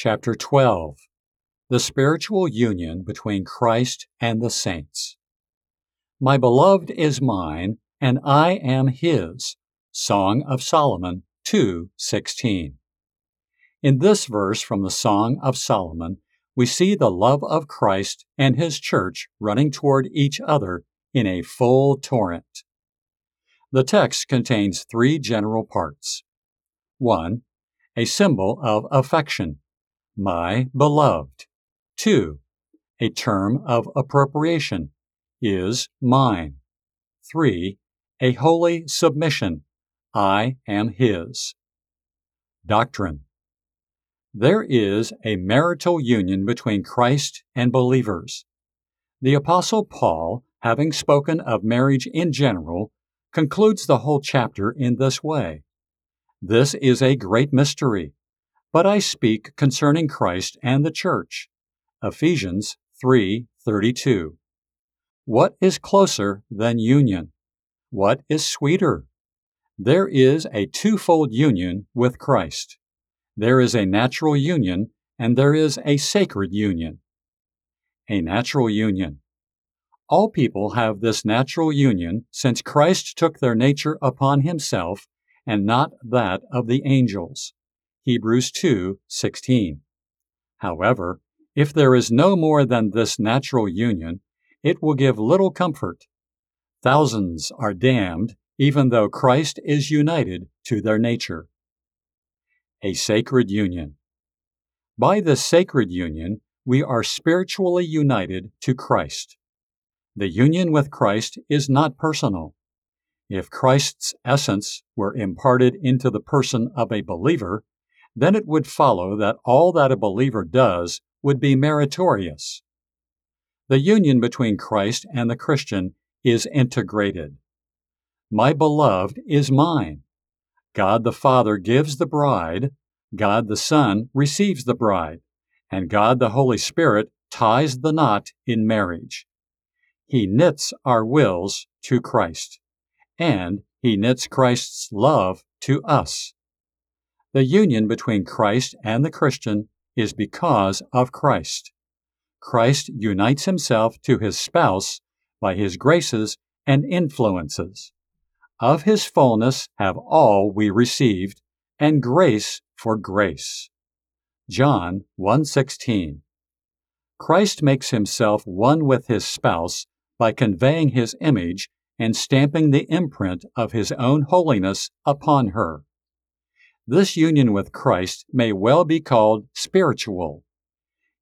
Chapter 12 The Spiritual Union Between Christ and the Saints. My beloved is mine, and I am his. Song of Solomon 2:16. In this verse from the Song of Solomon, we see the love of Christ and his church running toward each other in a full torrent. The text contains three general parts. 1. A symbol of affection, my beloved. 2. A term of appropriation, is mine. 3. A holy submission, I am his. Doctrine There is a marital union between Christ and believers. The Apostle Paul, having spoken of marriage in general, concludes the whole chapter in this way This is a great mystery, but I speak concerning Christ and the church. Ephesians 3:32. What is closer than union? What is sweeter? There is a twofold union with Christ. There is a natural union and there is a sacred union. A natural union. All people have this natural union since Christ took their nature upon himself and not that of the angels. Hebrews 2:16. However, if there is no more than this natural union, it will give little comfort. Thousands are damned even though Christ is united to their nature. A sacred union. By this sacred union, we are spiritually united to Christ. The union with Christ is not personal. If Christ's essence were imparted into the person of a believer, then it would follow that all that a believer does would be meritorious. The union between Christ and the Christian is integrated. My beloved is mine. God the Father gives the bride, God the Son receives the bride, and God the Holy Spirit ties the knot in marriage. He knits our wills to Christ, and He knits Christ's love to us. The union between Christ and the Christian is because of Christ. Christ unites himself to his spouse by his graces and influences. Of his fullness have all we received, and grace for grace. John 1:16. Christ makes himself one with his spouse by conveying his image and stamping the imprint of his own holiness upon her. This union with Christ may well be called spiritual.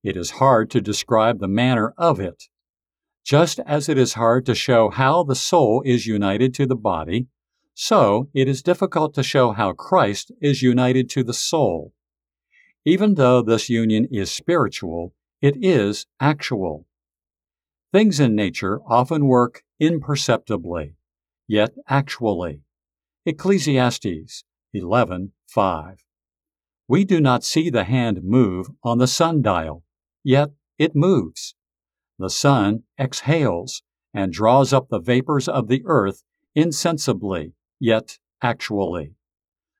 It is hard to describe the manner of it. Just as it is hard to show how the soul is united to the body, so it is difficult to show how Christ is united to the soul. Even though this union is spiritual, it is actual. Things in nature often work imperceptibly, yet actually. Ecclesiastes 11:5. We do not see the hand move on the sundial, yet it moves. The sun exhales and draws up the vapors of the earth insensibly, yet actually.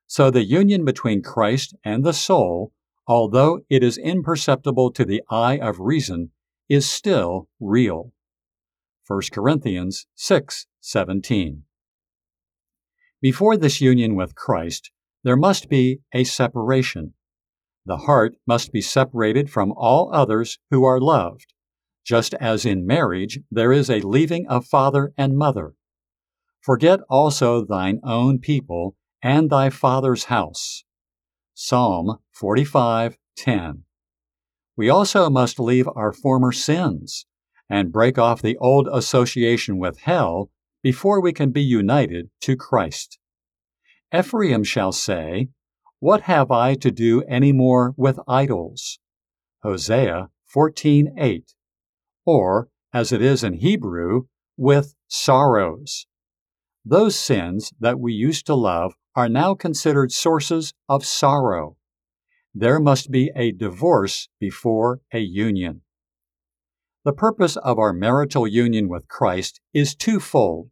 So the union between Christ and the soul, although it is imperceptible to the eye of reason, is still real. 1 Corinthians 6:17. Before this union with Christ, there must be a separation. The heart must be separated from all others who are loved, just as in marriage there is a leaving of father and mother. Forget also thine own people and thy father's house. Psalm 45:10. We also must leave our former sins and break off the old association with hell before we can be united to Christ. Ephraim shall say, What have I to do any more with idols? Hosea 14:8. Or, as it is in Hebrew, with sorrows. Those sins that we used to love are now considered sources of sorrow. There must be a divorce before a union. The purpose of our marital union with Christ is twofold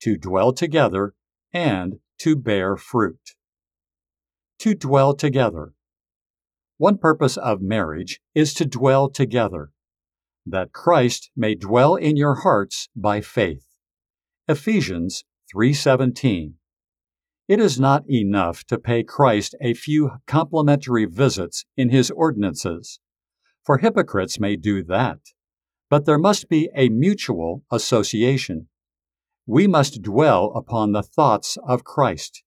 to dwell together and to bear fruit. To dwell together. One purpose of marriage is to dwell together, that Christ may dwell in your hearts by faith. Ephesians 3:17. It is not enough to pay Christ a few complimentary visits in his ordinances, for hypocrites may do that. But there must be a mutual association. We must dwell upon the thoughts of Christ.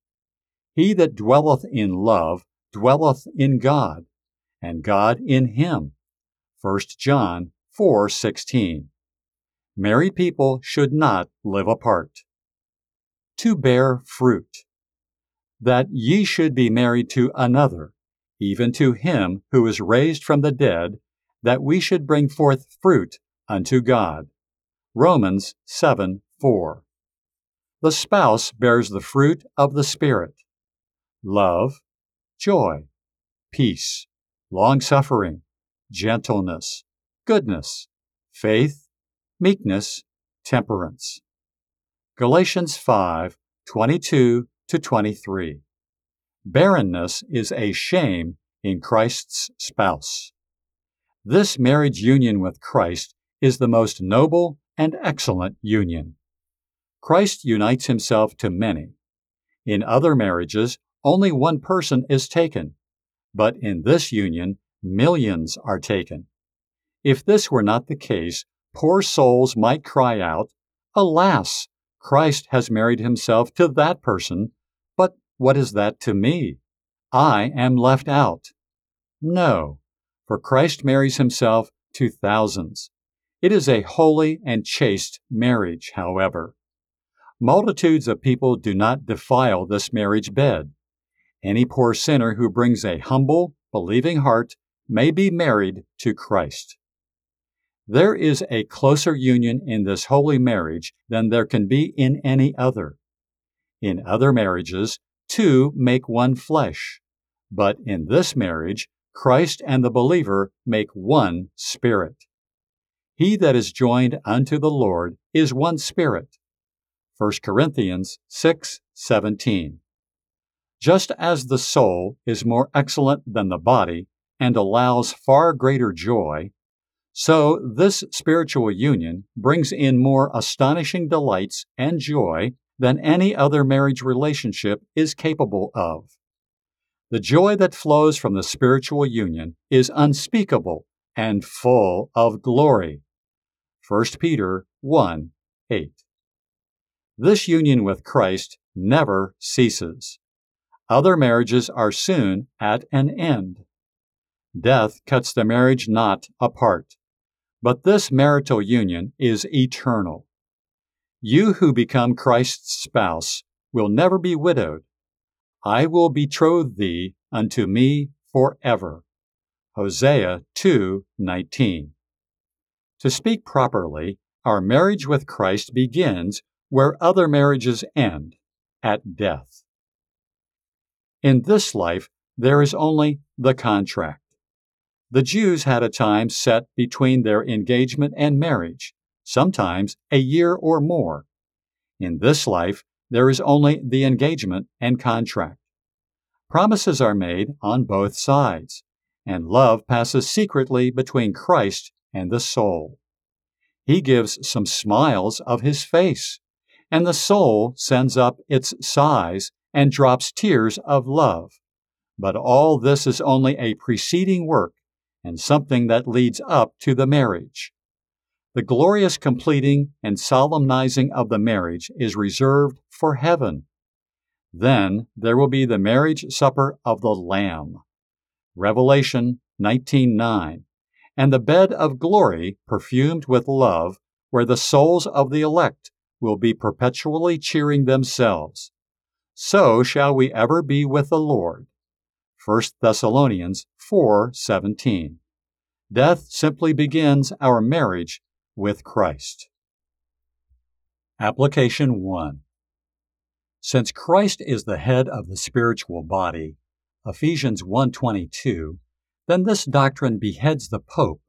He that dwelleth in love dwelleth in God, and God in him. 1 John 4:16. Married people should not live apart. To bear fruit. That ye should be married to another, even to him who is raised from the dead, that we should bring forth fruit unto God. Romans 7 4. The spouse bears the fruit of the Spirit love, joy, peace, long suffering, gentleness, goodness, faith, meekness, temperance. Galatians 5 22 to 23. Barrenness is a shame in Christ's spouse. This marriage union with Christ is the most noble and excellent union. Christ unites himself to many. In other marriages, only one person is taken, but in this union, millions are taken. If this were not the case, poor souls might cry out, Alas, Christ has married himself to that person, but what is that to me? I am left out. No, for Christ marries himself to thousands. It is a holy and chaste marriage, however. Multitudes of people do not defile this marriage bed. Any poor sinner who brings a humble, believing heart may be married to Christ. There is a closer union in this holy marriage than there can be in any other. In other marriages, two make one flesh, but in this marriage, Christ and the believer make one spirit. He that is joined unto the Lord is one spirit. 1 Corinthians 6:17. Just as the soul is more excellent than the body and allows far greater joy, so, this spiritual union brings in more astonishing delights and joy than any other marriage relationship is capable of. The joy that flows from the spiritual union is unspeakable and full of glory. 1 Peter 1 8. This union with Christ never ceases. Other marriages are soon at an end. Death cuts the marriage knot apart. But this marital union is eternal. You who become Christ's spouse will never be widowed. I will betroth thee unto me forever. Hosea 2:19. To speak properly, our marriage with Christ begins where other marriages end, at death. In this life, there is only the contract. The Jews had a time set between their engagement and marriage, sometimes a year or more. In this life, there is only the engagement and contract. Promises are made on both sides, and love passes secretly between Christ and the soul. He gives some smiles of his face, and the soul sends up its sighs and drops tears of love. But all this is only a preceding work and something that leads up to the marriage. The glorious completing and solemnizing of the marriage is reserved for heaven. Then there will be the marriage supper of the Lamb. Revelation 19:9, and the bed of glory perfumed with love, where the souls of the elect will be perpetually cheering themselves. So shall we ever be with the Lord. 1 Thessalonians 4:17. Death simply begins our marriage with Christ. Application 1. Since Christ is the head of the spiritual body, Ephesians 1:22, then this doctrine beheads the pope,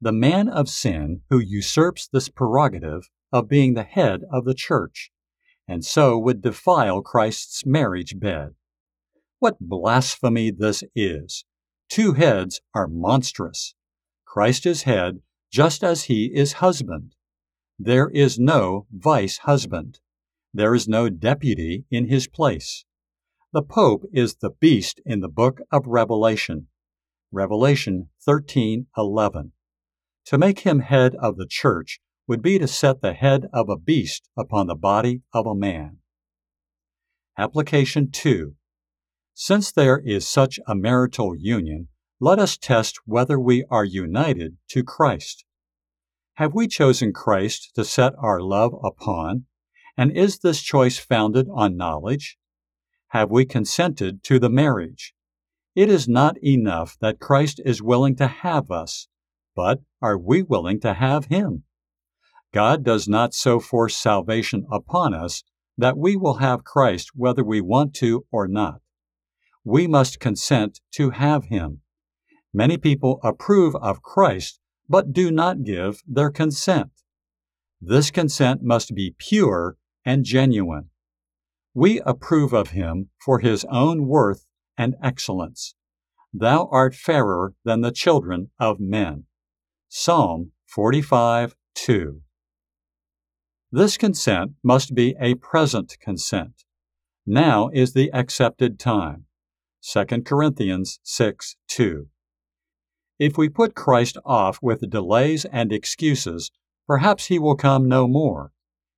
the man of sin who usurps this prerogative of being the head of the church, and so would defile Christ's marriage bed. What blasphemy this is! Two heads are monstrous. Christ is head just as he is husband. There is no vice husband. There is no deputy in his place. The Pope is the beast in the book of Revelation. Revelation 13:11. To make him head of the church would be to set the head of a beast upon the body of a man. Application 2. Since there is such a marital union, let us test whether we are united to Christ. Have we chosen Christ to set our love upon? And is this choice founded on knowledge? Have we consented to the marriage? It is not enough that Christ is willing to have us, but are we willing to have Him? God does not so force salvation upon us that we will have Christ whether we want to or not. We must consent to have Him. Many people approve of Christ but do not give their consent. This consent must be pure and genuine. We approve of Him for His own worth and excellence. Thou art fairer than the children of men. Psalm 45 2. This consent must be a present consent. Now is the accepted time. 2 Corinthians 6 2. If we put Christ off with delays and excuses, perhaps he will come no more.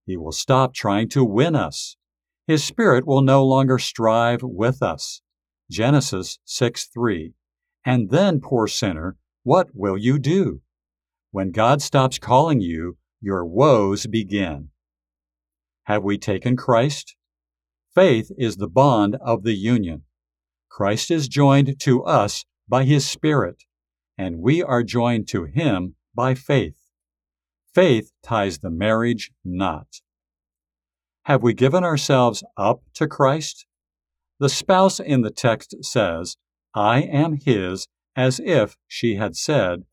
He will stop trying to win us. His Spirit will no longer strive with us. Genesis 6 3. And then, poor sinner, what will you do? When God stops calling you, your woes begin. Have we taken Christ? Faith is the bond of the union. Christ is joined to us by his Spirit, and we are joined to him by faith. Faith ties the marriage knot. Have we given ourselves up to Christ? The spouse in the text says, I am his, as if she had said,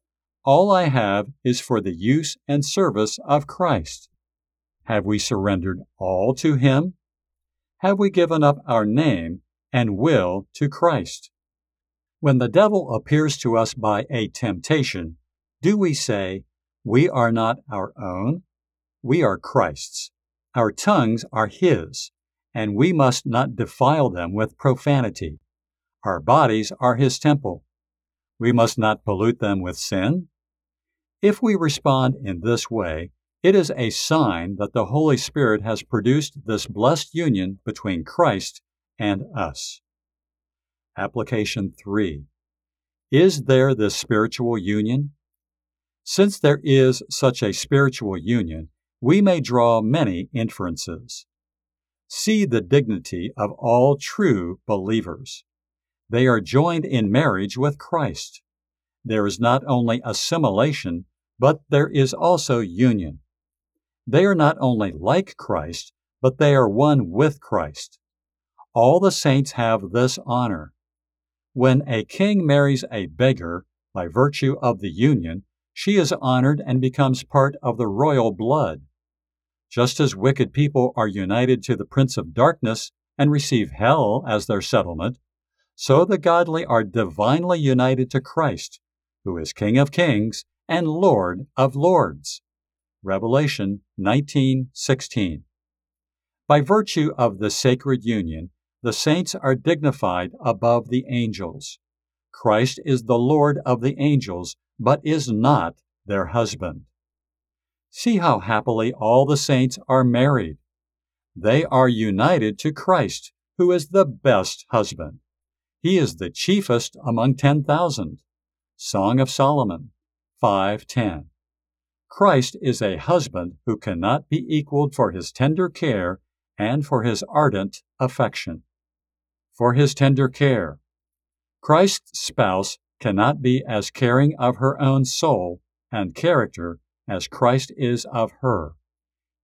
all I have is for the use and service of Christ. Have we surrendered all to Him? Have we given up our name and will to Christ? When the devil appears to us by a temptation, do we say, We are not our own? We are Christ's. Our tongues are His, and we must not defile them with profanity. Our bodies are His temple. We must not pollute them with sin. If we respond in this way, it is a sign that the Holy Spirit has produced this blessed union between Christ and us. Application 3. Is there this spiritual union? Since there is such a spiritual union, we may draw many inferences. See the dignity of all true believers. They are joined in marriage with Christ. There is not only assimilation, but there is also union. They are not only like Christ, but they are one with Christ. All the saints have this honor. When a king marries a beggar, by virtue of the union, she is honored and becomes part of the royal blood. Just as wicked people are united to the prince of darkness and receive hell as their settlement, so the godly are divinely united to Christ, who is King of kings and Lord of lords. Revelation 19:16. By virtue of the sacred union, the saints are dignified above the angels. Christ is the Lord of the angels, but is not their husband. See how happily all the saints are married. They are united to Christ, who is the best husband. He is the chiefest among 10,000. Song of Solomon 5:10. Christ is a husband who cannot be equaled for his tender care and for his ardent affection. For his tender care. Christ's spouse cannot be as caring of her own soul and character as Christ is of her.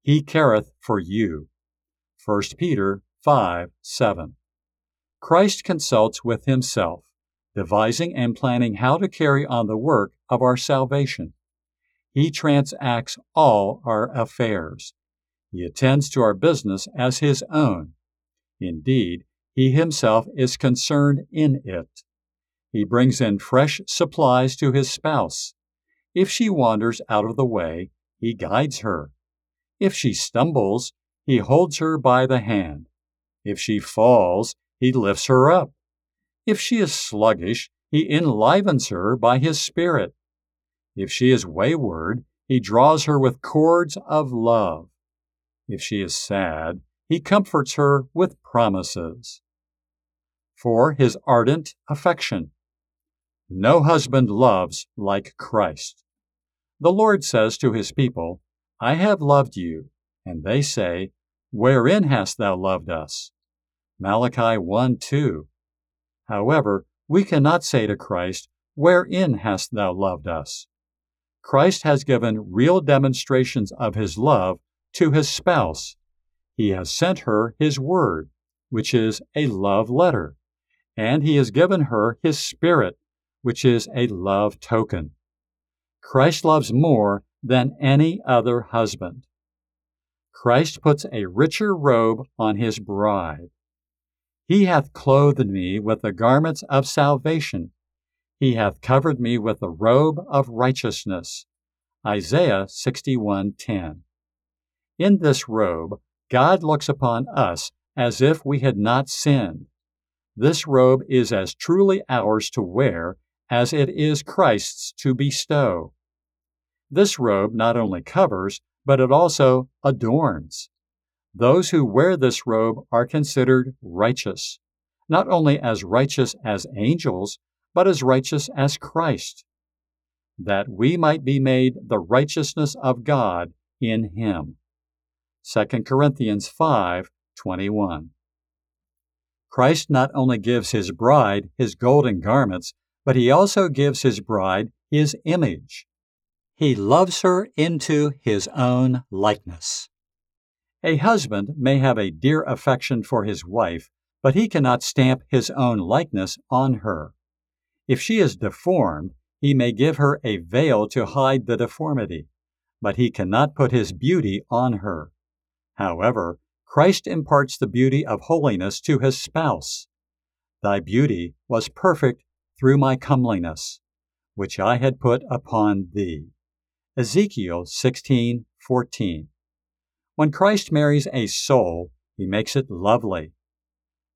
He careth for you. 1 Peter 5 7. Christ consults with himself devising and planning how to carry on the work of our salvation. He transacts all our affairs. He attends to our business as his own. Indeed, he himself is concerned in it. he brings in fresh supplies to his spouse. If she wanders out of the way, he guides her. If she stumbles, he holds her by the hand. If she falls, he lifts her up. If she is sluggish, he enlivens her by his Spirit. If she is wayward, he draws her with cords of love. If she is sad, he comforts her with promises. For his ardent affection. No husband loves like Christ. The Lord says to his people, I have loved you. And they say, Wherein hast thou loved us? Malachi 1 2. However, we cannot say to Christ, Wherein hast thou loved us? Christ has given real demonstrations of his love to his spouse. He has sent her his word, which is a love letter, and he has given her his spirit, which is a love token. Christ loves more than any other husband. Christ puts a richer robe on his bride. He hath clothed me with the garments of salvation. He hath covered me with the robe of righteousness. Isaiah 61:10. In this robe, God looks upon us as if we had not sinned. This robe is as truly ours to wear as it is Christ's to bestow. This robe not only covers, but it also adorns. Those who wear this robe are considered righteous, not only as righteous as angels, but as righteous as Christ, that we might be made the righteousness of God in him. 2 Corinthians 5:21. Christ not only gives his bride his golden garments, but he also gives his bride his image. He loves her into his own likeness. A husband may have a dear affection for his wife, but he cannot stamp his own likeness on her. If she is deformed, he may give her a veil to hide the deformity, but he cannot put his beauty on her. However, Christ imparts the beauty of holiness to his spouse. Thy beauty was perfect through my comeliness, which I had put upon thee. Ezekiel 16:14. When Christ marries a soul, he makes it lovely.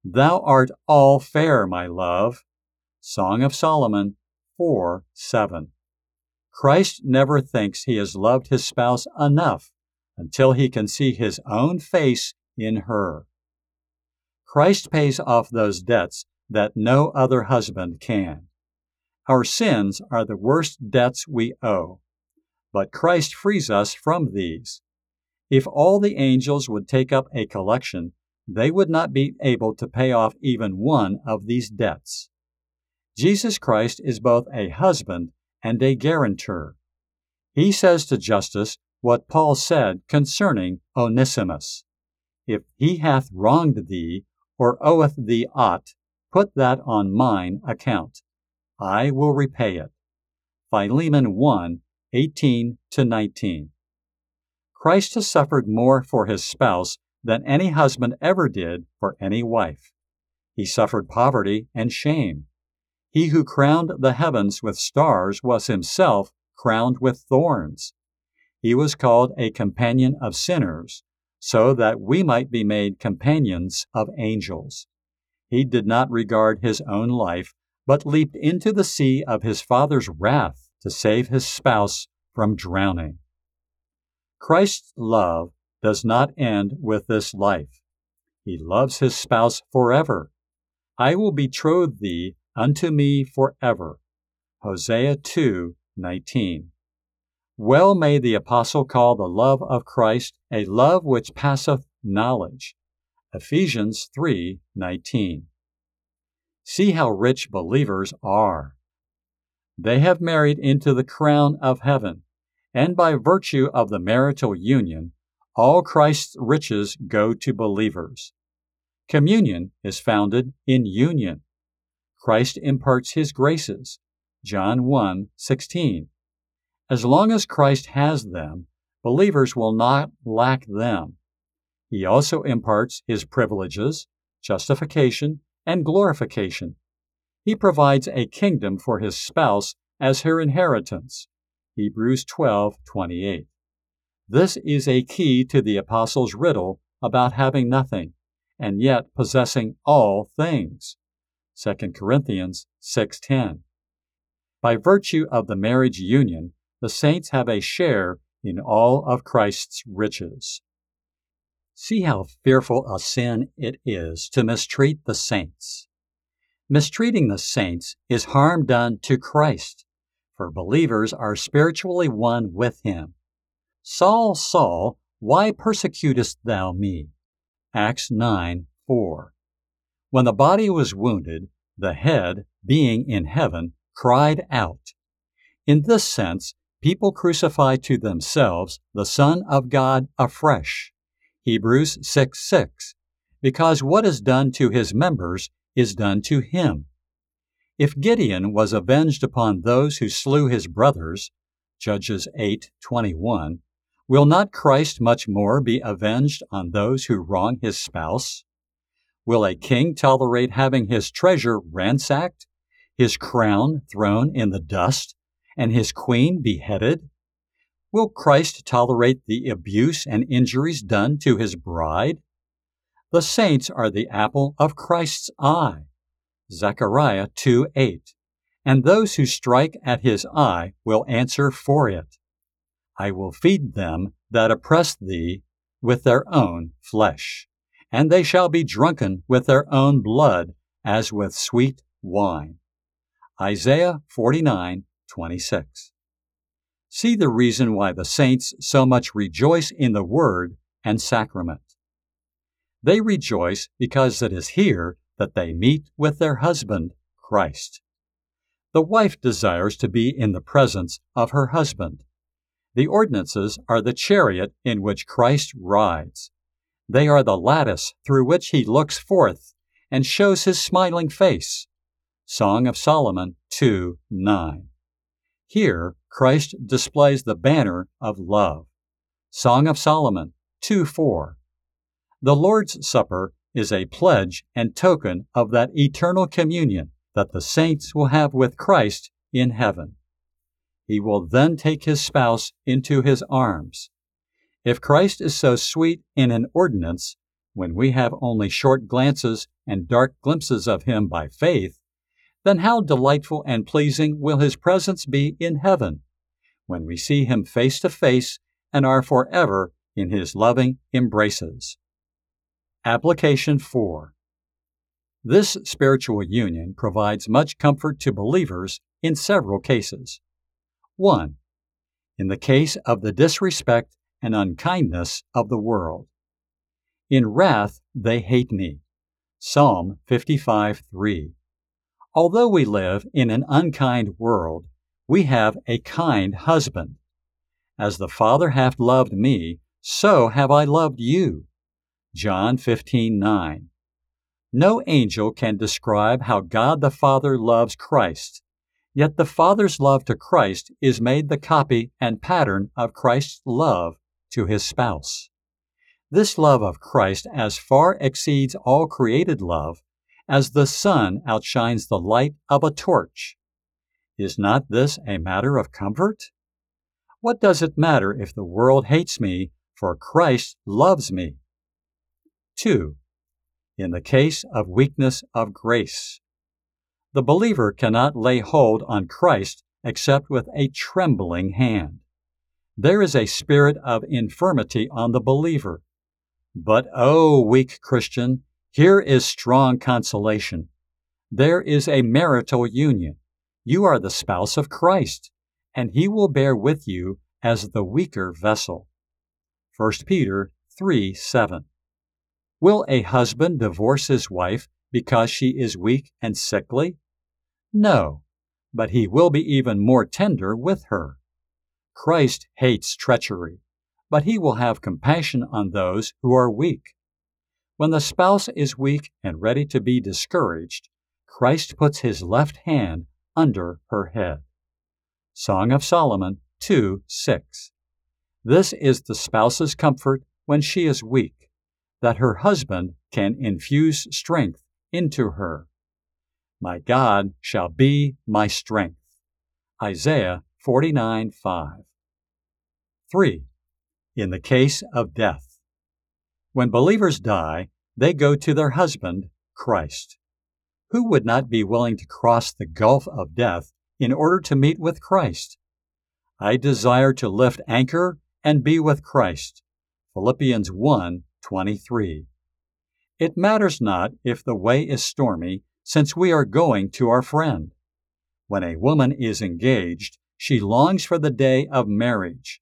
Thou art all fair, my love. Song of Solomon 4 7. Christ never thinks he has loved his spouse enough until he can see his own face in her. Christ pays off those debts that no other husband can. Our sins are the worst debts we owe but Christ frees us from these. If all the angels would take up a collection, they would not be able to pay off even one of these debts. Jesus Christ is both a husband and a guarantor. He says to Justice what Paul said concerning Onesimus If he hath wronged thee, or oweth thee aught, put that on mine account. I will repay it. Philemon 1 18 to 19. Christ has suffered more for his spouse than any husband ever did for any wife. He suffered poverty and shame. He who crowned the heavens with stars was himself crowned with thorns. He was called a companion of sinners, so that we might be made companions of angels. He did not regard his own life, but leaped into the sea of his Father's wrath to save his spouse from drowning. Christ's love does not end with this life. He loves his spouse forever. I will betroth thee unto me forever. Hosea 2:19. Well may the apostle call the love of Christ a love which passeth knowledge. Ephesians 3:19. See how rich believers are. They have married into the crown of heaven, and by virtue of the marital union, all Christ's riches go to believers. Communion is founded in union. Christ imparts his graces. John 1 16. As long as Christ has them, believers will not lack them. He also imparts his privileges, justification, and glorification. He provides a kingdom for his spouse as her inheritance. Hebrews 12:28. This is a key to the apostle's riddle about having nothing and yet possessing all things. 2 Corinthians 6:10. By virtue of the marriage union, the saints have a share in all of Christ's riches. See how fearful a sin it is to mistreat the saints. Mistreating the saints is harm done to Christ, for believers are spiritually one with him. Saul, Saul, why persecutest thou me? Acts 9 4. When the body was wounded, the head, being in heaven, cried out. In this sense, people crucify to themselves the Son of God afresh. Hebrews 6 6. Because what is done to his members is done to him. If Gideon was avenged upon those who slew his brothers, Judges 8:21, will not Christ much more be avenged on those who wrong his spouse? Will a king tolerate having his treasure ransacked, his crown thrown in the dust, and his queen beheaded? Will Christ tolerate the abuse and injuries done to his bride? The saints are the apple of Christ's eye. Zechariah 2 8. And those who strike at his eye will answer for it. I will feed them that oppress thee with their own flesh, and they shall be drunken with their own blood as with sweet wine. Isaiah 49 26. See the reason why the saints so much rejoice in the Word and sacrament. They rejoice because it is here that they meet with their husband, Christ. The wife desires to be in the presence of her husband. The ordinances are the chariot in which Christ rides. They are the lattice through which he looks forth and shows his smiling face. Song of Solomon 2 9. Here, Christ displays the banner of love. Song of Solomon 2 4. The Lord's Supper is a pledge and token of that eternal communion that the saints will have with Christ in heaven. He will then take his spouse into his arms. If Christ is so sweet in an ordinance, when we have only short glances and dark glimpses of him by faith, then how delightful and pleasing will his presence be in heaven, when we see him face to face and are forever in his loving embraces. Application 4 This spiritual union provides much comfort to believers in several cases. 1. In the case of the disrespect and unkindness of the world. In wrath they hate me. Psalm 55 3. Although we live in an unkind world, we have a kind husband. As the Father hath loved me, so have I loved you. John 15:9. No angel can describe how God the Father loves Christ. Yet the Father's love to Christ is made the copy and pattern of Christ's love to his spouse. This love of Christ as far exceeds all created love as the sun outshines the light of a torch. Is not this a matter of comfort? What does it matter if the world hates me, for Christ loves me? 2. In the case of weakness of grace, the believer cannot lay hold on Christ except with a trembling hand. There is a spirit of infirmity on the believer. But, oh, weak Christian, here is strong consolation. There is a marital union. You are the spouse of Christ, and he will bear with you as the weaker vessel. 1 Peter 3 7. Will a husband divorce his wife because she is weak and sickly? No, but he will be even more tender with her. Christ hates treachery, but he will have compassion on those who are weak. When the spouse is weak and ready to be discouraged, Christ puts his left hand under her head. Song of Solomon 2 6. This is the spouse's comfort when she is weak that her husband can infuse strength into her. My God shall be my strength. Isaiah 49 5. 3. In the case of death. When believers die, they go to their husband, Christ. Who would not be willing to cross the gulf of death in order to meet with Christ? I desire to lift anchor and be with Christ. Philippians 1 23. It matters not if the way is stormy, since we are going to our friend. When a woman is engaged, she longs for the day of marriage.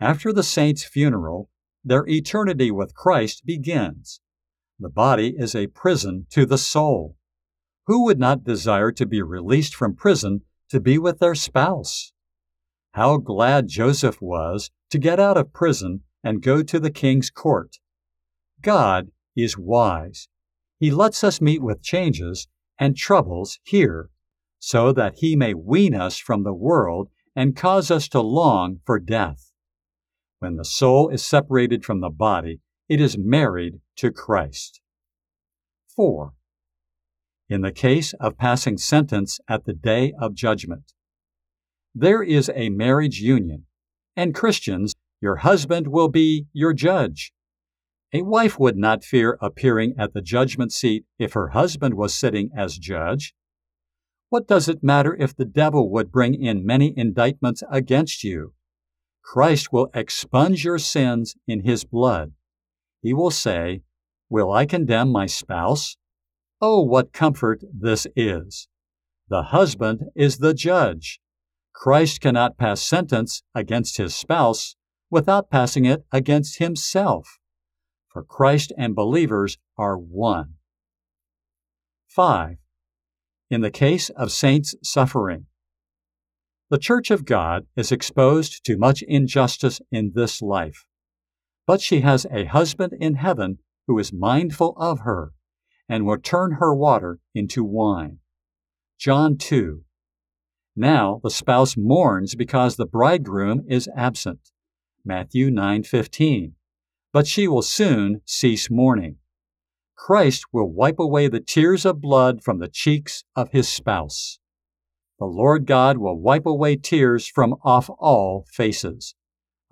After the saint's funeral, their eternity with Christ begins. The body is a prison to the soul. Who would not desire to be released from prison to be with their spouse? How glad Joseph was to get out of prison and go to the king's court. God is wise. He lets us meet with changes and troubles here, so that He may wean us from the world and cause us to long for death. When the soul is separated from the body, it is married to Christ. 4. In the case of passing sentence at the day of judgment, there is a marriage union, and Christians, your husband will be your judge. A wife would not fear appearing at the judgment seat if her husband was sitting as judge. What does it matter if the devil would bring in many indictments against you? Christ will expunge your sins in his blood. He will say, Will I condemn my spouse? Oh, what comfort this is! The husband is the judge. Christ cannot pass sentence against his spouse without passing it against himself for Christ and believers are one. 5. In the case of saints' suffering, the Church of God is exposed to much injustice in this life, but she has a husband in heaven who is mindful of her and will turn her water into wine. John 2. Now the spouse mourns because the bridegroom is absent. Matthew 9:15 but she will soon cease mourning. Christ will wipe away the tears of blood from the cheeks of his spouse. The Lord God will wipe away tears from off all faces.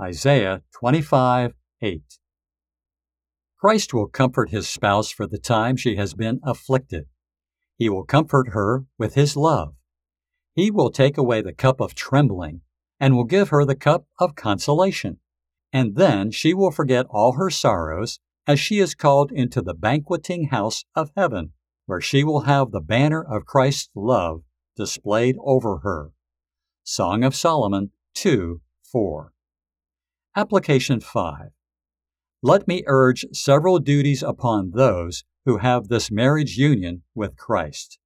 Isaiah 25 8. Christ will comfort his spouse for the time she has been afflicted. He will comfort her with his love. He will take away the cup of trembling and will give her the cup of consolation and then she will forget all her sorrows as she is called into the banqueting house of heaven, where she will have the banner of Christ's love displayed over her. Song of Solomon 2 4. Application 5. Let me urge several duties upon those who have this marriage union with Christ.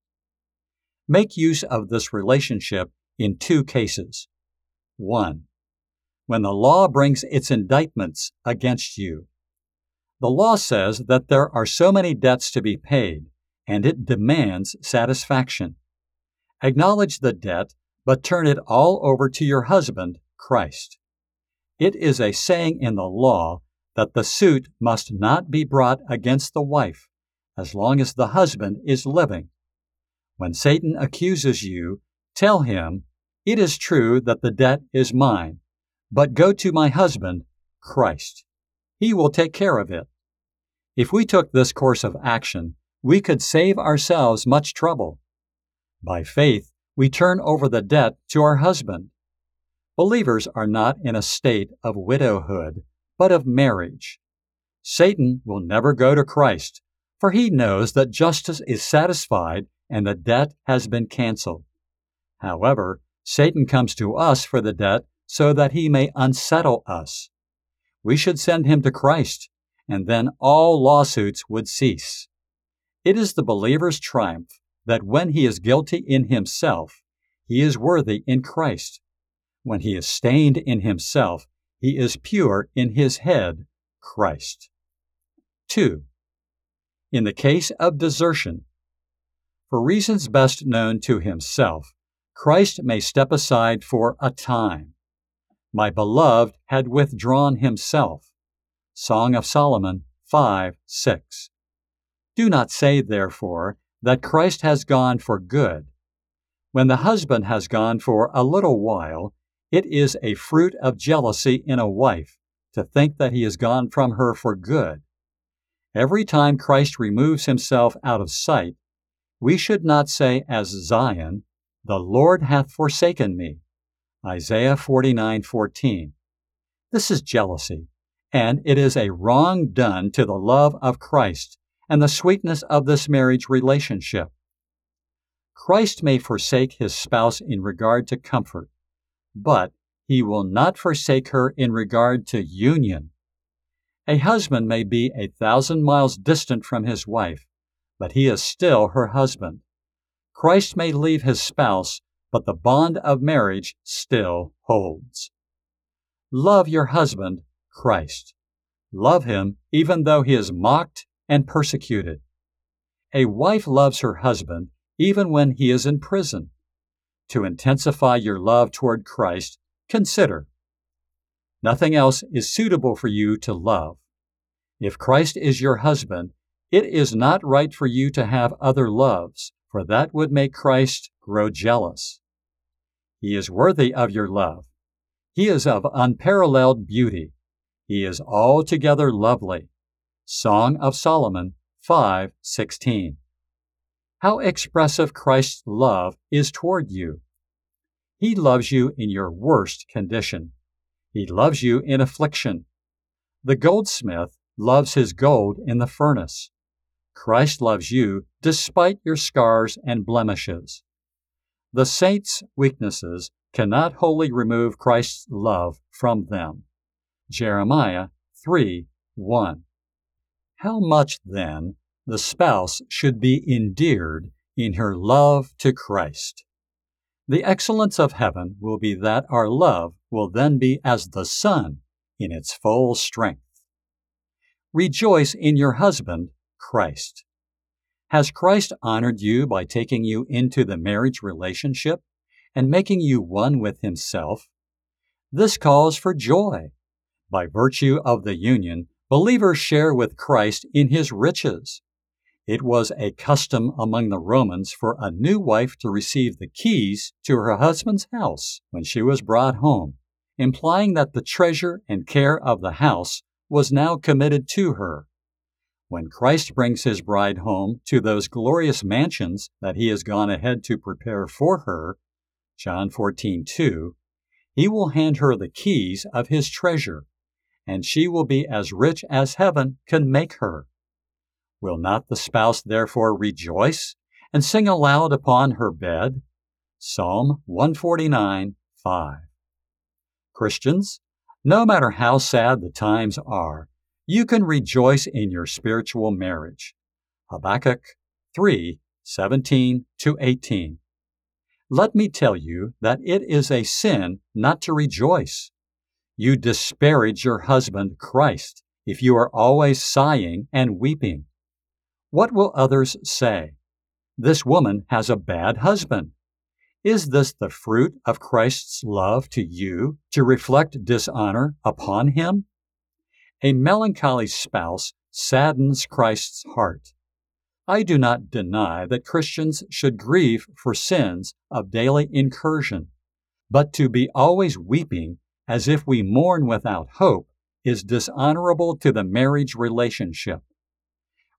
Make use of this relationship in two cases. 1 when the law brings its indictments against you. The law says that there are so many debts to be paid, and it demands satisfaction. Acknowledge the debt, but turn it all over to your husband, Christ. It is a saying in the law that the suit must not be brought against the wife as long as the husband is living. When Satan accuses you, tell him, It is true that the debt is mine, but go to my husband, Christ. He will take care of it. If we took this course of action, we could save ourselves much trouble. By faith, we turn over the debt to our husband. Believers are not in a state of widowhood, but of marriage. Satan will never go to Christ, for he knows that justice is satisfied and the debt has been canceled. However, Satan comes to us for the debt so that he may unsettle us. We should send him to Christ, and then all lawsuits would cease. It is the believer's triumph that when he is guilty in himself, he is worthy in Christ. When he is stained in himself, he is pure in his head, Christ. 2. In the case of desertion, for reasons best known to himself, Christ may step aside for a time my beloved had withdrawn himself. Song of Solomon 5 6. Do not say, therefore, that Christ has gone for good. When the husband has gone for a little while, it is a fruit of jealousy in a wife to think that he has gone from her for good. Every time Christ removes himself out of sight, we should not say as Zion, The Lord hath forsaken me. Isaiah 49:14. This is jealousy, and it is a wrong done to the love of Christ and the sweetness of this marriage relationship. Christ may forsake his spouse in regard to comfort, but he will not forsake her in regard to union. A husband may be a thousand miles distant from his wife, but he is still her husband. Christ may leave his spouse, but the bond of marriage still holds. Love your husband, Christ. Love him even though he is mocked and persecuted. A wife loves her husband even when he is in prison. To intensify your love toward Christ, consider nothing else is suitable for you to love. If Christ is your husband, it is not right for you to have other loves, for that would make Christ grow jealous. He is worthy of your love. He is of unparalleled beauty. He is altogether lovely. Song of Solomon 5:16. How expressive Christ's love is toward you. He loves you in your worst condition. He loves you in affliction. The goldsmith loves his gold in the furnace. Christ loves you despite your scars and blemishes. The saints' weaknesses cannot wholly remove Christ's love from them. Jeremiah 3 1. How much, then, the spouse should be endeared in her love to Christ. The excellence of heaven will be that our love will then be as the sun in its full strength. Rejoice in your husband, Christ. Has Christ honored you by taking you into the marriage relationship and making you one with Himself? This calls for joy. By virtue of the union, believers share with Christ in His riches. It was a custom among the Romans for a new wife to receive the keys to her husband's house when she was brought home, implying that the treasure and care of the house was now committed to her. When Christ brings his bride home to those glorious mansions that he has gone ahead to prepare for her, John 14:2, he will hand her the keys of his treasure, and she will be as rich as heaven can make her. Will not the spouse therefore rejoice and sing aloud upon her bed? Psalm 149 5. Christians, no matter how sad the times are, you can rejoice in your spiritual marriage. Habakkuk 3 17 to 18. Let me tell you that it is a sin not to rejoice. You disparage your husband, Christ, if you are always sighing and weeping. What will others say? This woman has a bad husband. Is this the fruit of Christ's love to you to reflect dishonor upon him? A melancholy spouse saddens Christ's heart. I do not deny that Christians should grieve for sins of daily incursion, but to be always weeping as if we mourn without hope is dishonorable to the marriage relationship.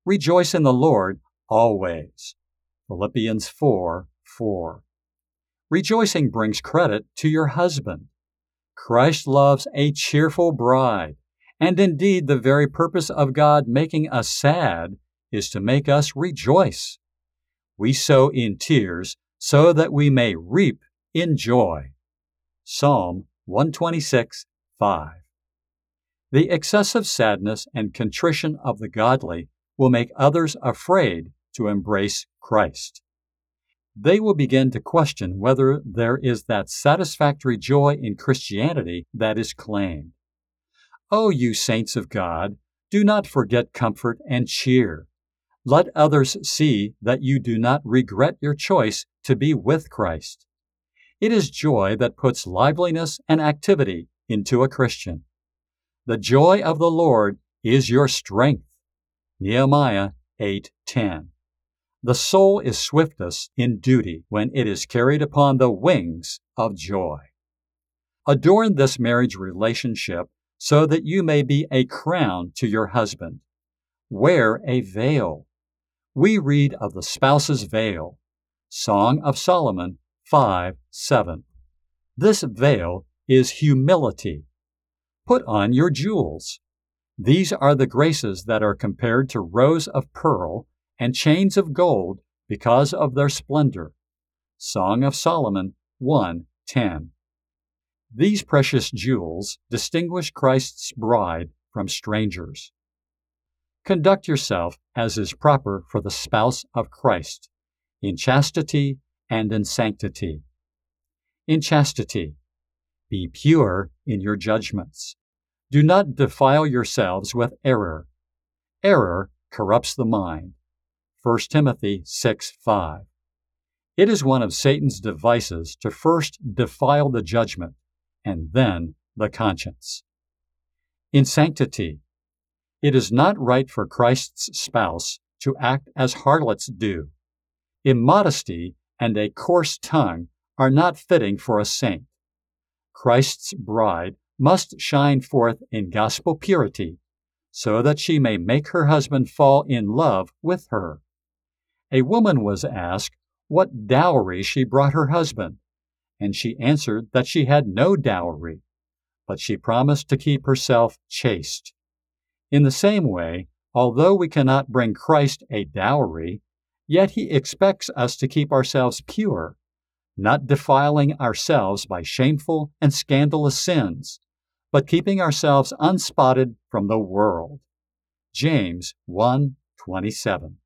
Rejoice in the Lord always. Philippians 4 4. Rejoicing brings credit to your husband. Christ loves a cheerful bride, and indeed the very purpose of God making us sad is to make us rejoice. We sow in tears so that we may reap in joy. Psalm 126 5. The excessive sadness and contrition of the godly will make others afraid to embrace Christ. They will begin to question whether there is that satisfactory joy in Christianity that is claimed. O oh, you saints of God, do not forget comfort and cheer. Let others see that you do not regret your choice to be with Christ. It is joy that puts liveliness and activity into a Christian. The joy of the Lord is your strength. Nehemiah 8:10. The soul is swiftest in duty when it is carried upon the wings of joy. Adorn this marriage relationship so that you may be a crown to your husband. Wear a veil. We read of the spouse's veil. Song of Solomon 5 7. This veil is humility. Put on your jewels. These are the graces that are compared to rows of pearl and chains of gold because of their splendor. Song of Solomon 1:10. These precious jewels distinguish Christ's bride from strangers. Conduct yourself as is proper for the spouse of Christ, in chastity and in sanctity. In chastity, be pure in your judgments. Do not defile yourselves with error. Error corrupts the mind. 1 Timothy 6 5. It is one of Satan's devices to first defile the judgment and then the conscience. In sanctity, it is not right for Christ's spouse to act as harlots do. Immodesty and a coarse tongue are not fitting for a saint. Christ's bride must shine forth in gospel purity, so that she may make her husband fall in love with her. A woman was asked what dowry she brought her husband, and she answered that she had no dowry, but she promised to keep herself chaste. In the same way, although we cannot bring Christ a dowry, yet he expects us to keep ourselves pure, not defiling ourselves by shameful and scandalous sins, but keeping ourselves unspotted from the world. James 1 27.